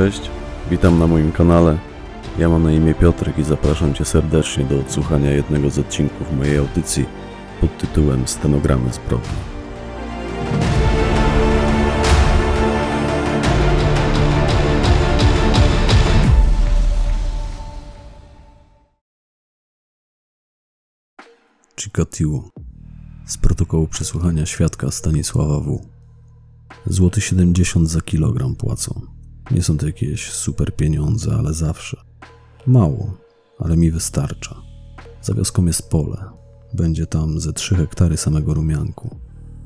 Cześć, witam na moim kanale. Ja mam na imię Piotrek i zapraszam Cię serdecznie do odsłuchania jednego z odcinków mojej audycji pod tytułem Stenogramy zbrodni. Chikatiło z protokołu przesłuchania świadka Stanisława W. Złoty 70 za kilogram płacą. Nie są to jakieś super pieniądze, ale zawsze. Mało, ale mi wystarcza. Za wioską jest pole. Będzie tam ze 3 hektary samego rumianku.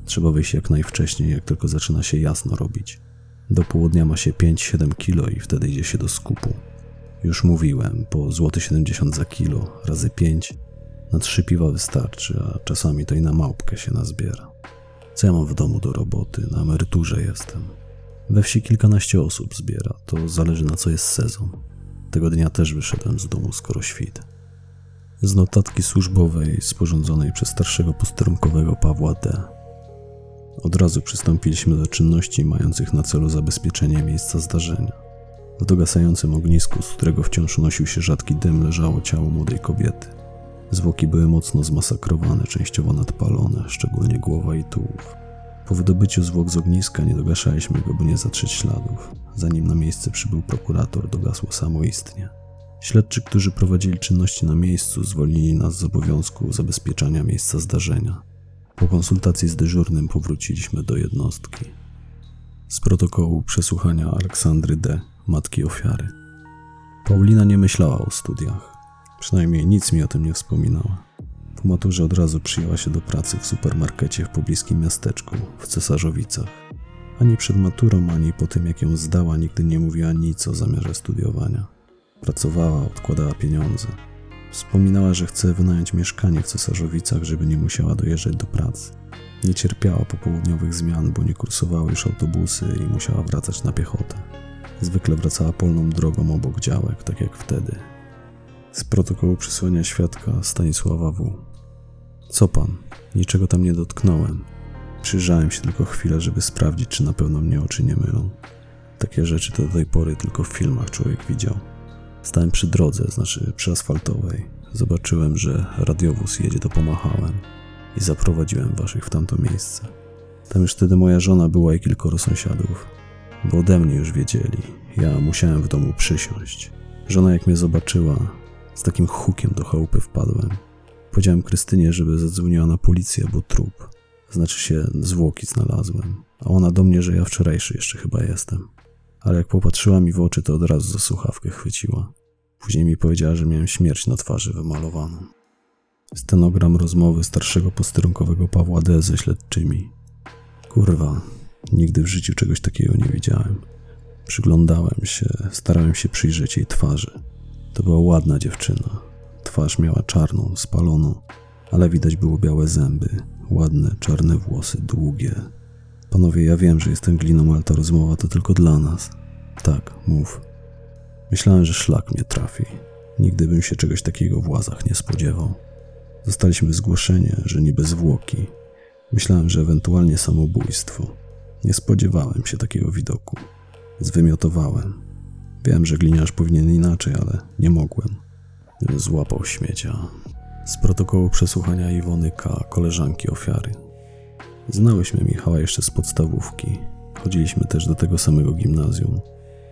Trzeba wyjść jak najwcześniej, jak tylko zaczyna się jasno robić. Do południa ma się 5-7 kilo i wtedy idzie się do skupu. Już mówiłem, po złoty 70 za kilo razy 5 na trzy piwa wystarczy, a czasami to i na małpkę się nazbiera. Co ja mam w domu do roboty? Na emeryturze jestem. We wsi kilkanaście osób zbiera, to zależy na co jest sezon. Tego dnia też wyszedłem z domu skoro świt. Z notatki służbowej sporządzonej przez starszego posterunkowego Pawła D. Od razu przystąpiliśmy do czynności mających na celu zabezpieczenie miejsca zdarzenia. W dogasającym ognisku, z którego wciąż unosił się rzadki dym, leżało ciało młodej kobiety. Zwłoki były mocno zmasakrowane, częściowo nadpalone, szczególnie głowa i tułów. Po wydobyciu zwłok z ogniska nie dogaszaliśmy go, by nie zatrzeć śladów. Zanim na miejsce przybył prokurator, dogasło samoistnie. Śledczy, którzy prowadzili czynności na miejscu, zwolnili nas z obowiązku zabezpieczania miejsca zdarzenia. Po konsultacji z dyżurnym powróciliśmy do jednostki. Z protokołu przesłuchania Aleksandry D., matki ofiary. Paulina nie myślała o studiach. Przynajmniej nic mi o tym nie wspominała. Po maturze od razu przyjęła się do pracy w supermarkecie w pobliskim miasteczku, w Cesarzowicach. Ani przed maturą, ani po tym jak ją zdała, nigdy nie mówiła nic o zamiarze studiowania. Pracowała, odkładała pieniądze. Wspominała, że chce wynająć mieszkanie w Cesarzowicach, żeby nie musiała dojeżdżać do pracy. Nie cierpiała popołudniowych zmian, bo nie kursowały już autobusy i musiała wracać na piechotę. Zwykle wracała polną drogą obok działek, tak jak wtedy, z protokołu przysłania świadka Stanisława W. Co pan? Niczego tam nie dotknąłem. Przyjrzałem się tylko chwilę, żeby sprawdzić, czy na pewno mnie oczy nie mylą. Takie rzeczy to do tej pory tylko w filmach człowiek widział. Stałem przy drodze, znaczy przy asfaltowej. Zobaczyłem, że radiowóz jedzie, to pomachałem i zaprowadziłem waszych w tamto miejsce. Tam już wtedy moja żona była i kilkoro sąsiadów, bo ode mnie już wiedzieli. Ja musiałem w domu przysiąść. Żona jak mnie zobaczyła, z takim hukiem do chałupy wpadłem. Powiedziałem Krystynie, żeby zadzwoniła na policję, bo trup. Znaczy się, zwłoki znalazłem. A ona do mnie, że ja wczorajszy jeszcze chyba jestem. Ale jak popatrzyła mi w oczy, to od razu za słuchawkę chwyciła. Później mi powiedziała, że miałem śmierć na twarzy wymalowaną. Stenogram rozmowy starszego posterunkowego Pawła D. ze śledczymi. Kurwa, nigdy w życiu czegoś takiego nie widziałem. Przyglądałem się, starałem się przyjrzeć jej twarzy. To była ładna dziewczyna. Twarz miała czarną, spaloną, ale widać było białe zęby, ładne, czarne włosy, długie. Panowie, ja wiem, że jestem gliną, ale ta rozmowa to tylko dla nas. Tak, mów. Myślałem, że szlak mnie trafi. Nigdy bym się czegoś takiego w łazach nie spodziewał. Dostaliśmy zgłoszenie, że niby zwłoki. Myślałem, że ewentualnie samobójstwo. Nie spodziewałem się takiego widoku. Zwymiotowałem. Wiem, że gliniarz powinien inaczej, ale nie mogłem. Złapał śmiecia. Z protokołu przesłuchania Iwony K., koleżanki ofiary. Znałyśmy Michała jeszcze z podstawówki. Chodziliśmy też do tego samego gimnazjum,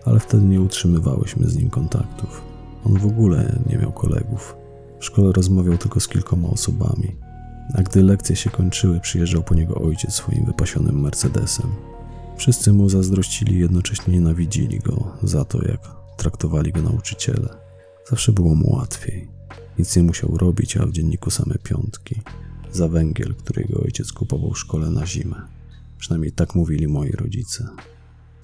ale wtedy nie utrzymywałyśmy z nim kontaktów. On w ogóle nie miał kolegów. W szkole rozmawiał tylko z kilkoma osobami. A gdy lekcje się kończyły, przyjeżdżał po niego ojciec swoim wypasionym Mercedesem. Wszyscy mu zazdrościli jednocześnie nienawidzili go za to, jak traktowali go nauczyciele. Zawsze było mu łatwiej. Nic nie musiał robić, a w dzienniku same piątki. Za węgiel, który jego ojciec kupował w szkole na zimę. Przynajmniej tak mówili moi rodzice.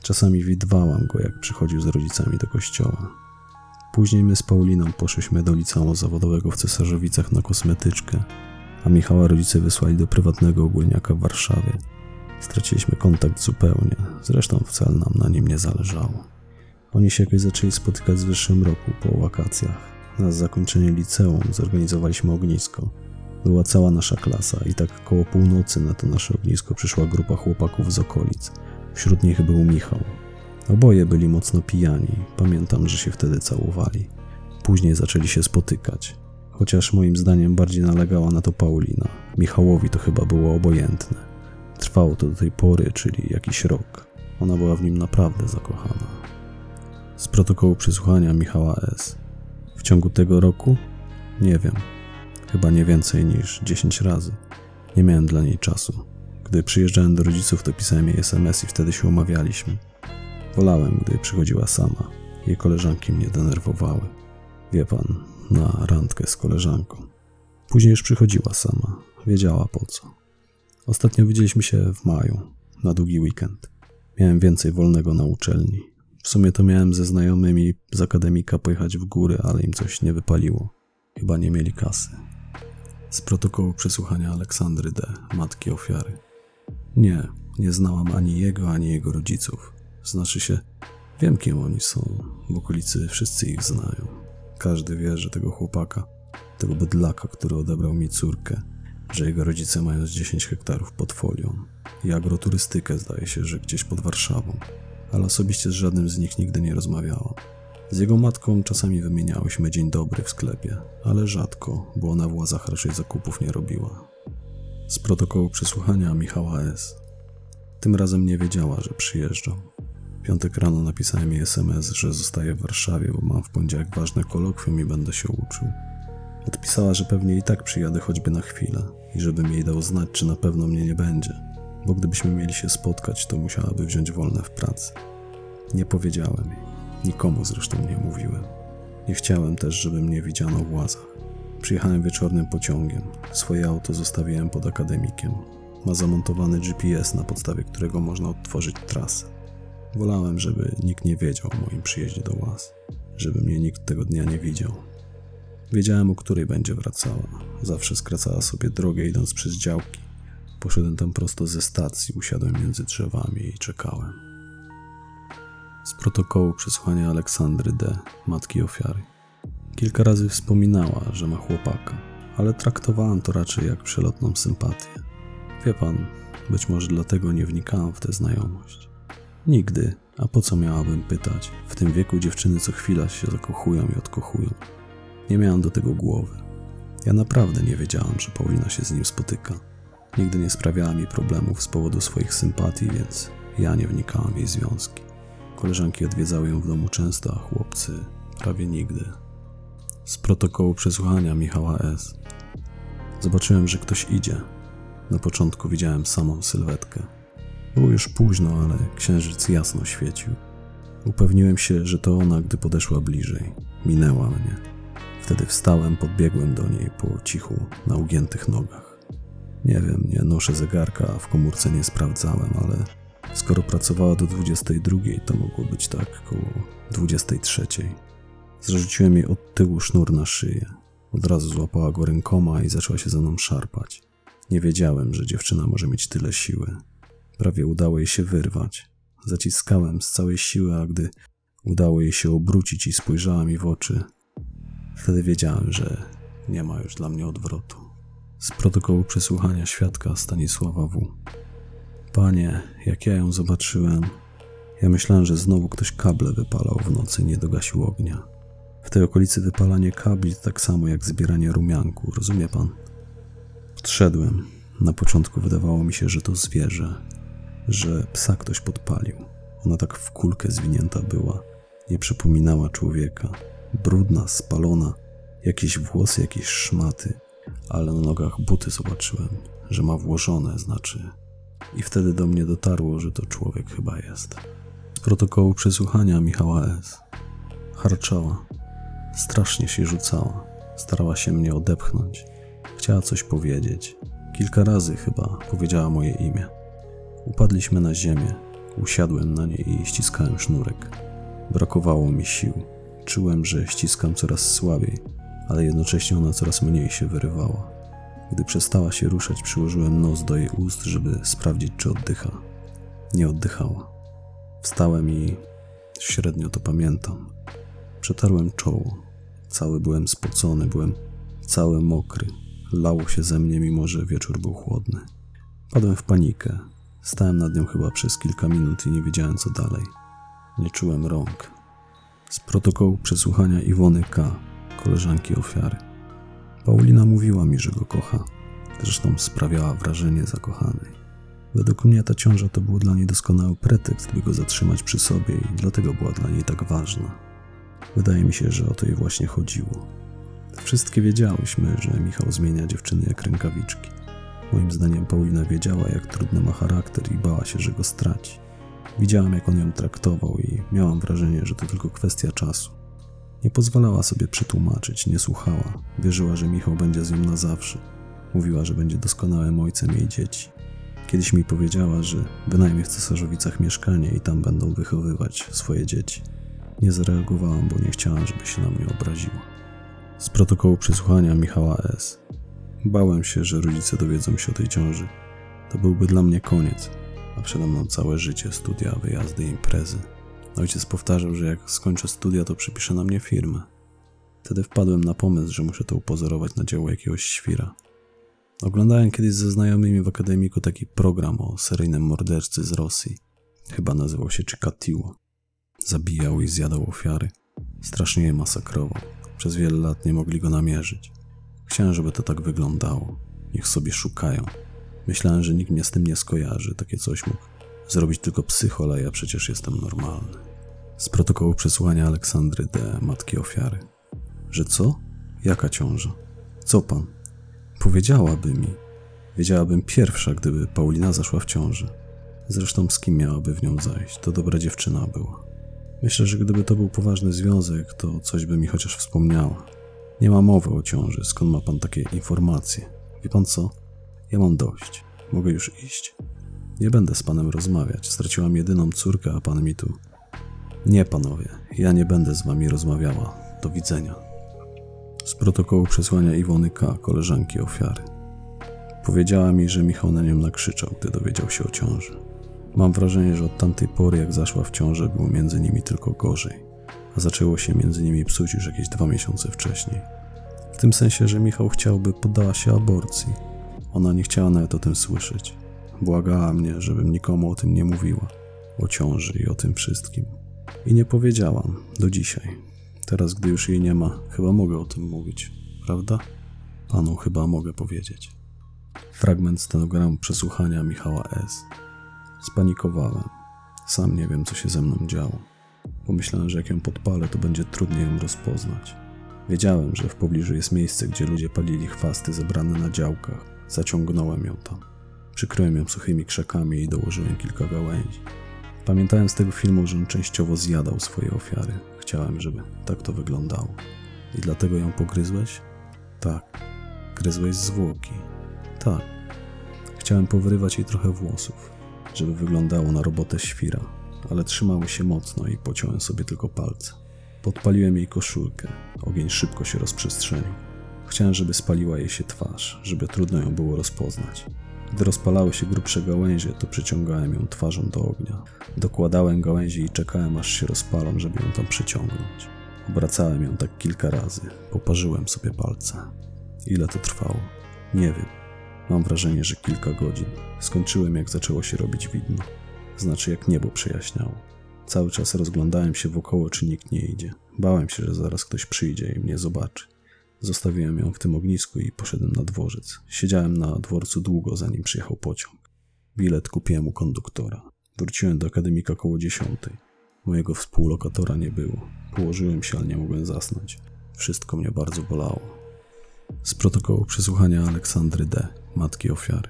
Czasami widwałam go, jak przychodził z rodzicami do kościoła. Później my z Pauliną poszliśmy do liceum zawodowego w Cesarzowicach na kosmetyczkę, a Michała rodzice wysłali do prywatnego ogólniaka w Warszawie, Straciliśmy kontakt zupełnie, zresztą wcale nam na nim nie zależało. Oni się jakoś zaczęli spotykać w zeszłym roku po wakacjach. Na zakończenie liceum zorganizowaliśmy ognisko. Była cała nasza klasa i tak koło północy na to nasze ognisko przyszła grupa chłopaków z okolic. Wśród nich był Michał. Oboje byli mocno pijani. Pamiętam, że się wtedy całowali. Później zaczęli się spotykać. Chociaż moim zdaniem bardziej nalegała na to Paulina. Michałowi to chyba było obojętne. Trwało to do tej pory, czyli jakiś rok. Ona była w nim naprawdę zakochana. Z protokołu przesłuchania Michała S. W ciągu tego roku? Nie wiem. Chyba nie więcej niż 10 razy. Nie miałem dla niej czasu. Gdy przyjeżdżałem do rodziców, to pisałem jej SMS i wtedy się umawialiśmy. Wolałem, gdy przychodziła sama. Jej koleżanki mnie denerwowały. Wie pan, na randkę z koleżanką. Później już przychodziła sama. Wiedziała po co. Ostatnio widzieliśmy się w maju, na długi weekend. Miałem więcej wolnego na uczelni. W sumie to miałem ze znajomymi z akademika pojechać w góry, ale im coś nie wypaliło. Chyba nie mieli kasy. Z protokołu przesłuchania Aleksandry D., matki ofiary. Nie, nie znałam ani jego, ani jego rodziców. Znaczy się, wiem kim oni są. W okolicy wszyscy ich znają. Każdy wie, że tego chłopaka, tego bydlaka, który odebrał mi córkę, że jego rodzice mają z 10 hektarów pod folią i agroturystykę zdaje się, że gdzieś pod Warszawą, ale osobiście z żadnym z nich nigdy nie rozmawiałam. Z jego matką czasami wymieniałyśmy dzień dobry w sklepie, ale rzadko, bo ona w łazach raczej zakupów nie robiła. Z protokołu przesłuchania Michała S. Tym razem nie wiedziała, że przyjeżdżam. Piątek rano napisałem jej SMS, że zostaję w Warszawie, bo mam w poniedziałek ważne kolokwium i będę się uczył. Odpisała, że pewnie i tak przyjadę choćby na chwilę i żebym jej dał znać, czy na pewno mnie nie będzie, bo gdybyśmy mieli się spotkać, to musiałaby wziąć wolne w pracy. Nie powiedziałem jej. Nikomu zresztą nie mówiłem. Nie chciałem też, żeby mnie widziano w łazach. Przyjechałem wieczornym pociągiem. Swoje auto zostawiłem pod akademikiem. Ma zamontowany GPS, na podstawie którego można odtworzyć trasę. Wolałem, żeby nikt nie wiedział o moim przyjeździe do łaz, żeby mnie nikt tego dnia nie widział. Wiedziałem, o której będzie wracała. Zawsze skracała sobie drogę, idąc przez działki. Poszedłem tam prosto ze stacji, usiadłem między drzewami i czekałem. Z protokołu przesłuchania Aleksandry D., matki ofiary. Kilka razy wspominała, że ma chłopaka, ale traktowałem to raczej jak przelotną sympatię. Wie pan, być może dlatego nie wnikałam w tę znajomość. Nigdy, a po co miałabym pytać? W tym wieku dziewczyny co chwila się zakochują i odkochują. Nie miałam do tego głowy. Ja naprawdę nie wiedziałam, że Paulina się z nim spotyka. Nigdy nie sprawiała mi problemów z powodu swoich sympatii, więc ja nie wnikałam w jej związki. Koleżanki odwiedzały ją w domu często, a chłopcy prawie nigdy. Z protokołu przesłuchania Michała S. Zobaczyłem, że ktoś idzie. Na początku widziałem samą sylwetkę. Było już późno, ale księżyc jasno świecił. Upewniłem się, że to ona, gdy podeszła bliżej. Minęła mnie. Wtedy wstałem, podbiegłem do niej po cichu, na ugiętych nogach. Nie wiem, nie noszę zegarka, w komórce nie sprawdzałem, ale skoro pracowała do 22, to mogło być tak koło 23. Zrzuciłem jej od tyłu sznur na szyję. Od razu złapała go rękoma i zaczęła się ze mną szarpać. Nie wiedziałem, że dziewczyna może mieć tyle siły. Prawie udało jej się wyrwać. Zaciskałem z całej siły, a gdy udało jej się obrócić i spojrzała mi w oczy, wtedy wiedziałem, że nie ma już dla mnie odwrotu. Z protokołu przesłuchania świadka Stanisława W. Panie, jak ja ją zobaczyłem, ja myślałem, że znowu ktoś kable wypalał w nocy, nie dogasił ognia. W tej okolicy wypalanie kabli tak samo jak zbieranie rumianku, rozumie pan? Odszedłem. Na początku wydawało mi się, że to zwierzę, że psa ktoś podpalił. Ona tak w kulkę zwinięta była, nie przypominała człowieka. Brudna, spalona, jakieś włosy, jakieś szmaty, ale na nogach buty zobaczyłem, że ma włożone, znaczy. I wtedy do mnie dotarło, że to człowiek chyba jest. Z protokołu przesłuchania Michała S. Harczała. Strasznie się rzucała. Starała się mnie odepchnąć. Chciała coś powiedzieć. Kilka razy chyba powiedziała moje imię. Upadliśmy na ziemię. Usiadłem na niej i ściskałem sznurek. Brakowało mi sił. Czułem, że ściskam coraz słabiej, ale jednocześnie ona coraz mniej się wyrywała. Gdy przestała się ruszać, przyłożyłem nos do jej ust, żeby sprawdzić, czy oddycha. Nie oddychała. Wstałem i średnio to pamiętam. Przetarłem czoło. Cały byłem spocony, byłem cały mokry. Lało się ze mnie, mimo że wieczór był chłodny. Padłem w panikę. Stałem nad nią chyba przez kilka minut i nie wiedziałem co dalej. Nie czułem rąk. Z protokołu przesłuchania Iwony K., koleżanki ofiary. Paulina mówiła mi, że go kocha. Zresztą sprawiała wrażenie zakochanej. Według mnie ta ciąża to był dla niej doskonały pretekst, by go zatrzymać przy sobie i dlatego była dla niej tak ważna. Wydaje mi się, że o to jej właśnie chodziło. Wszystkie wiedziałyśmy, że Michał zmienia dziewczyny jak rękawiczki. Moim zdaniem Paulina wiedziała, jak trudny ma charakter i bała się, że go straci. Widziałam, jak on ją traktował i miałam wrażenie, że to tylko kwestia czasu. Nie pozwalała sobie przetłumaczyć, nie słuchała. Wierzyła, że Michał będzie z nią na zawsze. Mówiła, że będzie doskonałym ojcem jej dzieci. Kiedyś mi powiedziała, że wynajmie w Cesarzowicach mieszkanie i tam będą wychowywać swoje dzieci. Nie zareagowałam, bo nie chciałam, żeby się na mnie obraziła. Z protokołu przesłuchania Michała S. Bałem się, że rodzice dowiedzą się o tej ciąży. To byłby dla mnie koniec, a przede mną całe życie, studia, wyjazdy, imprezy. Ojciec powtarzał, że jak skończę studia, to przypisze na mnie firmę. Wtedy wpadłem na pomysł, że muszę to upozorować na dzieło jakiegoś świra. Oglądałem kiedyś ze znajomymi w akademiku taki program o seryjnym mordercy z Rosji. Chyba nazywał się Chikatilo. Zabijał i zjadał ofiary. Strasznie je masakrował. Przez wiele lat nie mogli go namierzyć. Chciałem, żeby to tak wyglądało. Niech sobie szukają. Myślałem, że nikt mnie z tym nie skojarzy. Takie coś mógł zrobić tylko psychol, a ja przecież jestem normalny. Z protokołu przesłuchania Aleksandry D., matki ofiary. Że co? Jaka ciąża? Co pan? Powiedziałaby mi. Wiedziałabym pierwsza, gdyby Paulina zaszła w ciąży. Zresztą z kim miałaby w nią zajść? To dobra dziewczyna była. Myślę, że gdyby to był poważny związek, to coś by mi chociaż wspomniała. Nie ma mowy o ciąży, skąd ma pan takie informacje? Wie pan co? Ja mam dość. Mogę już iść? Nie będę z panem rozmawiać. Straciłam jedyną córkę, a pan mi tu. Nie, panowie, ja nie będę z wami rozmawiała. Do widzenia. Z protokołu przesłania Iwony K., koleżanki ofiary. Powiedziała mi, że Michał na nią nakrzyczał, gdy dowiedział się o ciąży. Mam wrażenie, że od tamtej pory, jak zaszła w ciążę, było między nimi tylko gorzej, a zaczęło się między nimi psuć już jakieś dwa miesiące wcześniej. W tym sensie, że Michał chciałby poddała się aborcji. Ona nie chciała nawet o tym słyszeć. Błagała mnie, żebym nikomu o tym nie mówiła, o ciąży i o tym wszystkim. I nie powiedziałam do dzisiaj. Teraz, gdy już jej nie ma, chyba mogę o tym mówić, prawda? Panu chyba mogę powiedzieć. Fragment stenogramu przesłuchania Michała S. Spanikowałem. Sam nie wiem, co się ze mną działo. Pomyślałem, że jak ją podpalę, to będzie trudniej ją rozpoznać. Wiedziałem, że w pobliżu jest miejsce, gdzie ludzie palili chwasty zebrane na działkach. Zaciągnąłem ją tam. Przykryłem ją suchymi krzakami i dołożyłem kilka gałęzi. Pamiętałem z tego filmu, że on częściowo zjadał swoje ofiary. Chciałem, żeby tak to wyglądało. I dlatego ją pogryzłeś? Tak. Gryzłeś zwłoki? Tak. Chciałem powyrywać jej trochę włosów, żeby wyglądało na robotę świra, ale trzymały się mocno i pociąłem sobie tylko palce. Podpaliłem jej koszulkę. Ogień szybko się rozprzestrzenił. Chciałem, żeby spaliła jej się twarz, żeby trudno ją było rozpoznać. Gdy rozpalały się grubsze gałęzie, to przyciągałem ją twarzą do ognia. Dokładałem gałęzi i czekałem, aż się rozpalą, żeby ją tam przyciągnąć. Obracałem ją tak kilka razy, poparzyłem sobie palce. Ile to trwało? Nie wiem. Mam wrażenie, że kilka godzin. Skończyłem, jak zaczęło się robić widno. Znaczy, jak niebo przejaśniało. Cały czas rozglądałem się wokoło, czy nikt nie idzie. Bałem się, że zaraz ktoś przyjdzie i mnie zobaczy. Zostawiłem ją w tym ognisku i poszedłem na dworzec. Siedziałem na dworcu długo, zanim przyjechał pociąg. Bilet kupiłem u konduktora. Wróciłem do akademika koło dziesiątej. Mojego współlokatora nie było. Położyłem się, ale nie mogłem zasnąć. Wszystko mnie bardzo bolało. Z protokołu przesłuchania Aleksandry D., matki ofiary.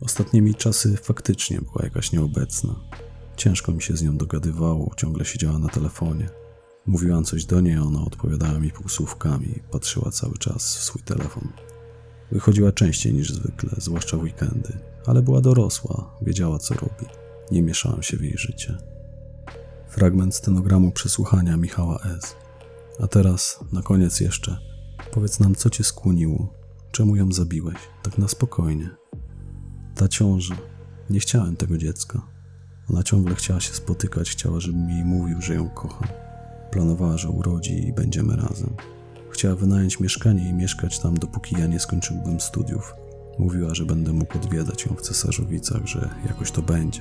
Ostatnimi czasy faktycznie była jakaś nieobecna. Ciężko mi się z nią dogadywało, ciągle siedziała na telefonie. Mówiłam coś do niej, ona odpowiadała mi półsłówkami, patrzyła cały czas w swój telefon. Wychodziła częściej niż zwykle, zwłaszcza w weekendy, ale była dorosła, wiedziała co robi. Nie mieszałam się w jej życie. Fragment stenogramu przesłuchania Michała S. A teraz, na koniec jeszcze, powiedz nam, co cię skłoniło, czemu ją zabiłeś, tak na spokojnie. Ta ciąża. Nie chciałem tego dziecka. Ona ciągle chciała się spotykać, chciała, żebym jej mówił, że ją kocham. Planowała, że urodzi i będziemy razem. Chciała wynająć mieszkanie i mieszkać tam, dopóki ja nie skończyłbym studiów. Mówiła, że będę mógł odwiedzać ją w Cesarzowicach, że jakoś to będzie.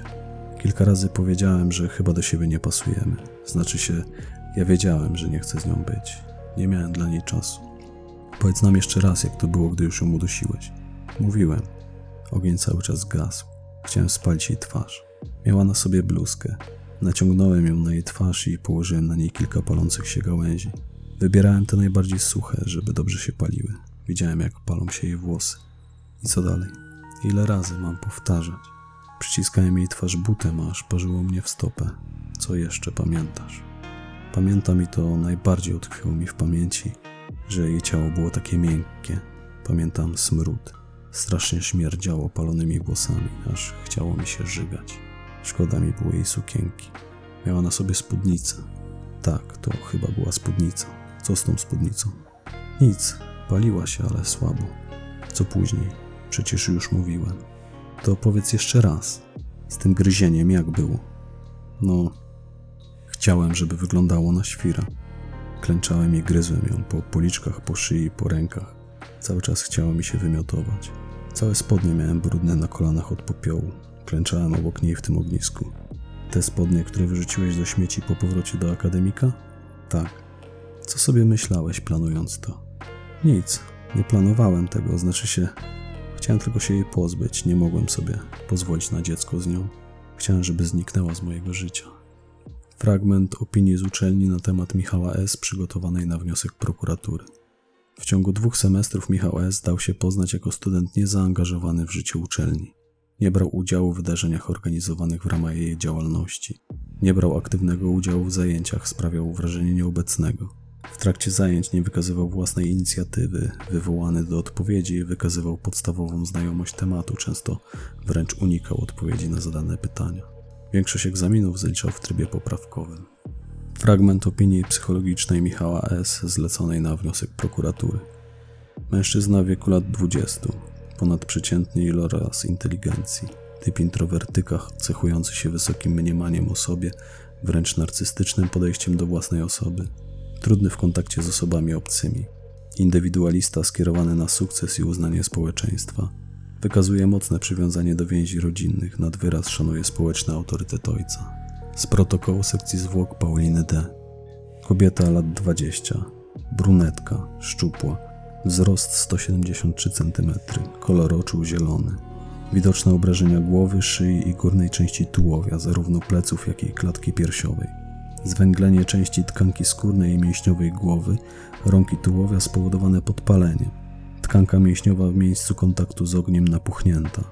Kilka razy powiedziałem, że chyba do siebie nie pasujemy. Znaczy się, ja wiedziałem, że nie chcę z nią być. Nie miałem dla niej czasu. Powiedz nam jeszcze raz, jak to było, gdy już ją udusiłeś. Mówiłem. Ogień cały czas gasł. Chciałem spalić jej twarz. Miała na sobie bluzkę. Naciągnąłem ją na jej twarz i położyłem na niej kilka palących się gałęzi. Wybierałem te najbardziej suche, żeby dobrze się paliły. Widziałem, jak palą się jej włosy. I co dalej? Ile razy mam powtarzać? Przyciskałem jej twarz butem, aż parzyło mnie w stopę. Co jeszcze pamiętasz? Pamiętam i to najbardziej utkwiło mi w pamięci, że jej ciało było takie miękkie. Pamiętam smród. Strasznie śmierdziało palonymi włosami, aż chciało mi się żygać. Szkoda mi było jej sukienki. Miała na sobie spódnicę. Tak, to chyba była spódnica. Co z tą spódnicą? Nic, paliła się, ale słabo. Co później? Przecież już mówiłem. To powiedz jeszcze raz. Z tym gryzieniem jak było? No, chciałem, żeby wyglądało na świra. Klęczałem i gryzłem ją po policzkach, po szyi, po rękach. Cały czas chciało mi się wymiotować. Całe spodnie miałem brudne na kolanach od popiołu. Klęczałem obok niej w tym ognisku. Te spodnie, które wyrzuciłeś do śmieci po powrocie do akademika? Tak. Co sobie myślałeś, planując to? Nic. Nie planowałem tego, znaczy się. Chciałem tylko się jej pozbyć, nie mogłem sobie pozwolić na dziecko z nią. Chciałem, żeby zniknęła z mojego życia. Fragment opinii z uczelni na temat Michała S. przygotowanej na wniosek prokuratury. W ciągu dwóch semestrów Michał S. dał się poznać jako student niezaangażowany w życie uczelni. Nie brał udziału w wydarzeniach organizowanych w ramach jej działalności. Nie brał aktywnego udziału w zajęciach, sprawiał wrażenie nieobecnego. W trakcie zajęć nie wykazywał własnej inicjatywy, wywołany do odpowiedzi wykazywał podstawową znajomość tematu, często wręcz unikał odpowiedzi na zadane pytania. Większość egzaminów zaliczał w trybie poprawkowym. Fragment opinii psychologicznej Michała S. zleconej na wniosek prokuratury. Mężczyzna w wieku lat 20, ponadprzeciętny iloraz inteligencji, typ introwertyka cechujący się wysokim mniemaniem o sobie, wręcz narcystycznym podejściem do własnej osoby, trudny w kontakcie z osobami obcymi, indywidualista skierowany na sukces i uznanie społeczeństwa, wykazuje mocne przywiązanie do więzi rodzinnych, nad wyraz szanuje społeczny autorytet ojca. Z protokołu sekcji zwłok Pauliny D. Kobieta lat 20, brunetka, szczupła, wzrost 173 cm, kolor oczu zielony. Widoczne obrażenia głowy, szyi i górnej części tułowia, zarówno pleców, jak i klatki piersiowej. Zwęglenie części tkanki skórnej i mięśniowej głowy, rąk i tułowia spowodowane podpaleniem. Tkanka mięśniowa w miejscu kontaktu z ogniem napuchnięta.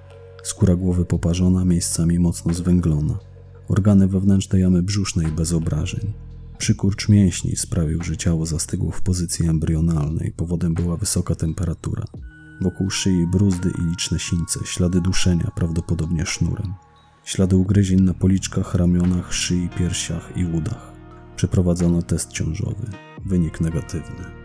Skóra głowy poparzona, miejscami mocno zwęglona. Organy wewnętrzne jamy brzusznej bez obrażeń. Przykurcz mięśni sprawił, że ciało zastygło w pozycji embrionalnej. Powodem była wysoka temperatura. Wokół szyi bruzdy i liczne sińce, ślady duszenia, prawdopodobnie sznurem. Ślady ugryzień na policzkach, ramionach, szyi, piersiach i udach. Przeprowadzono test ciążowy. Wynik negatywny.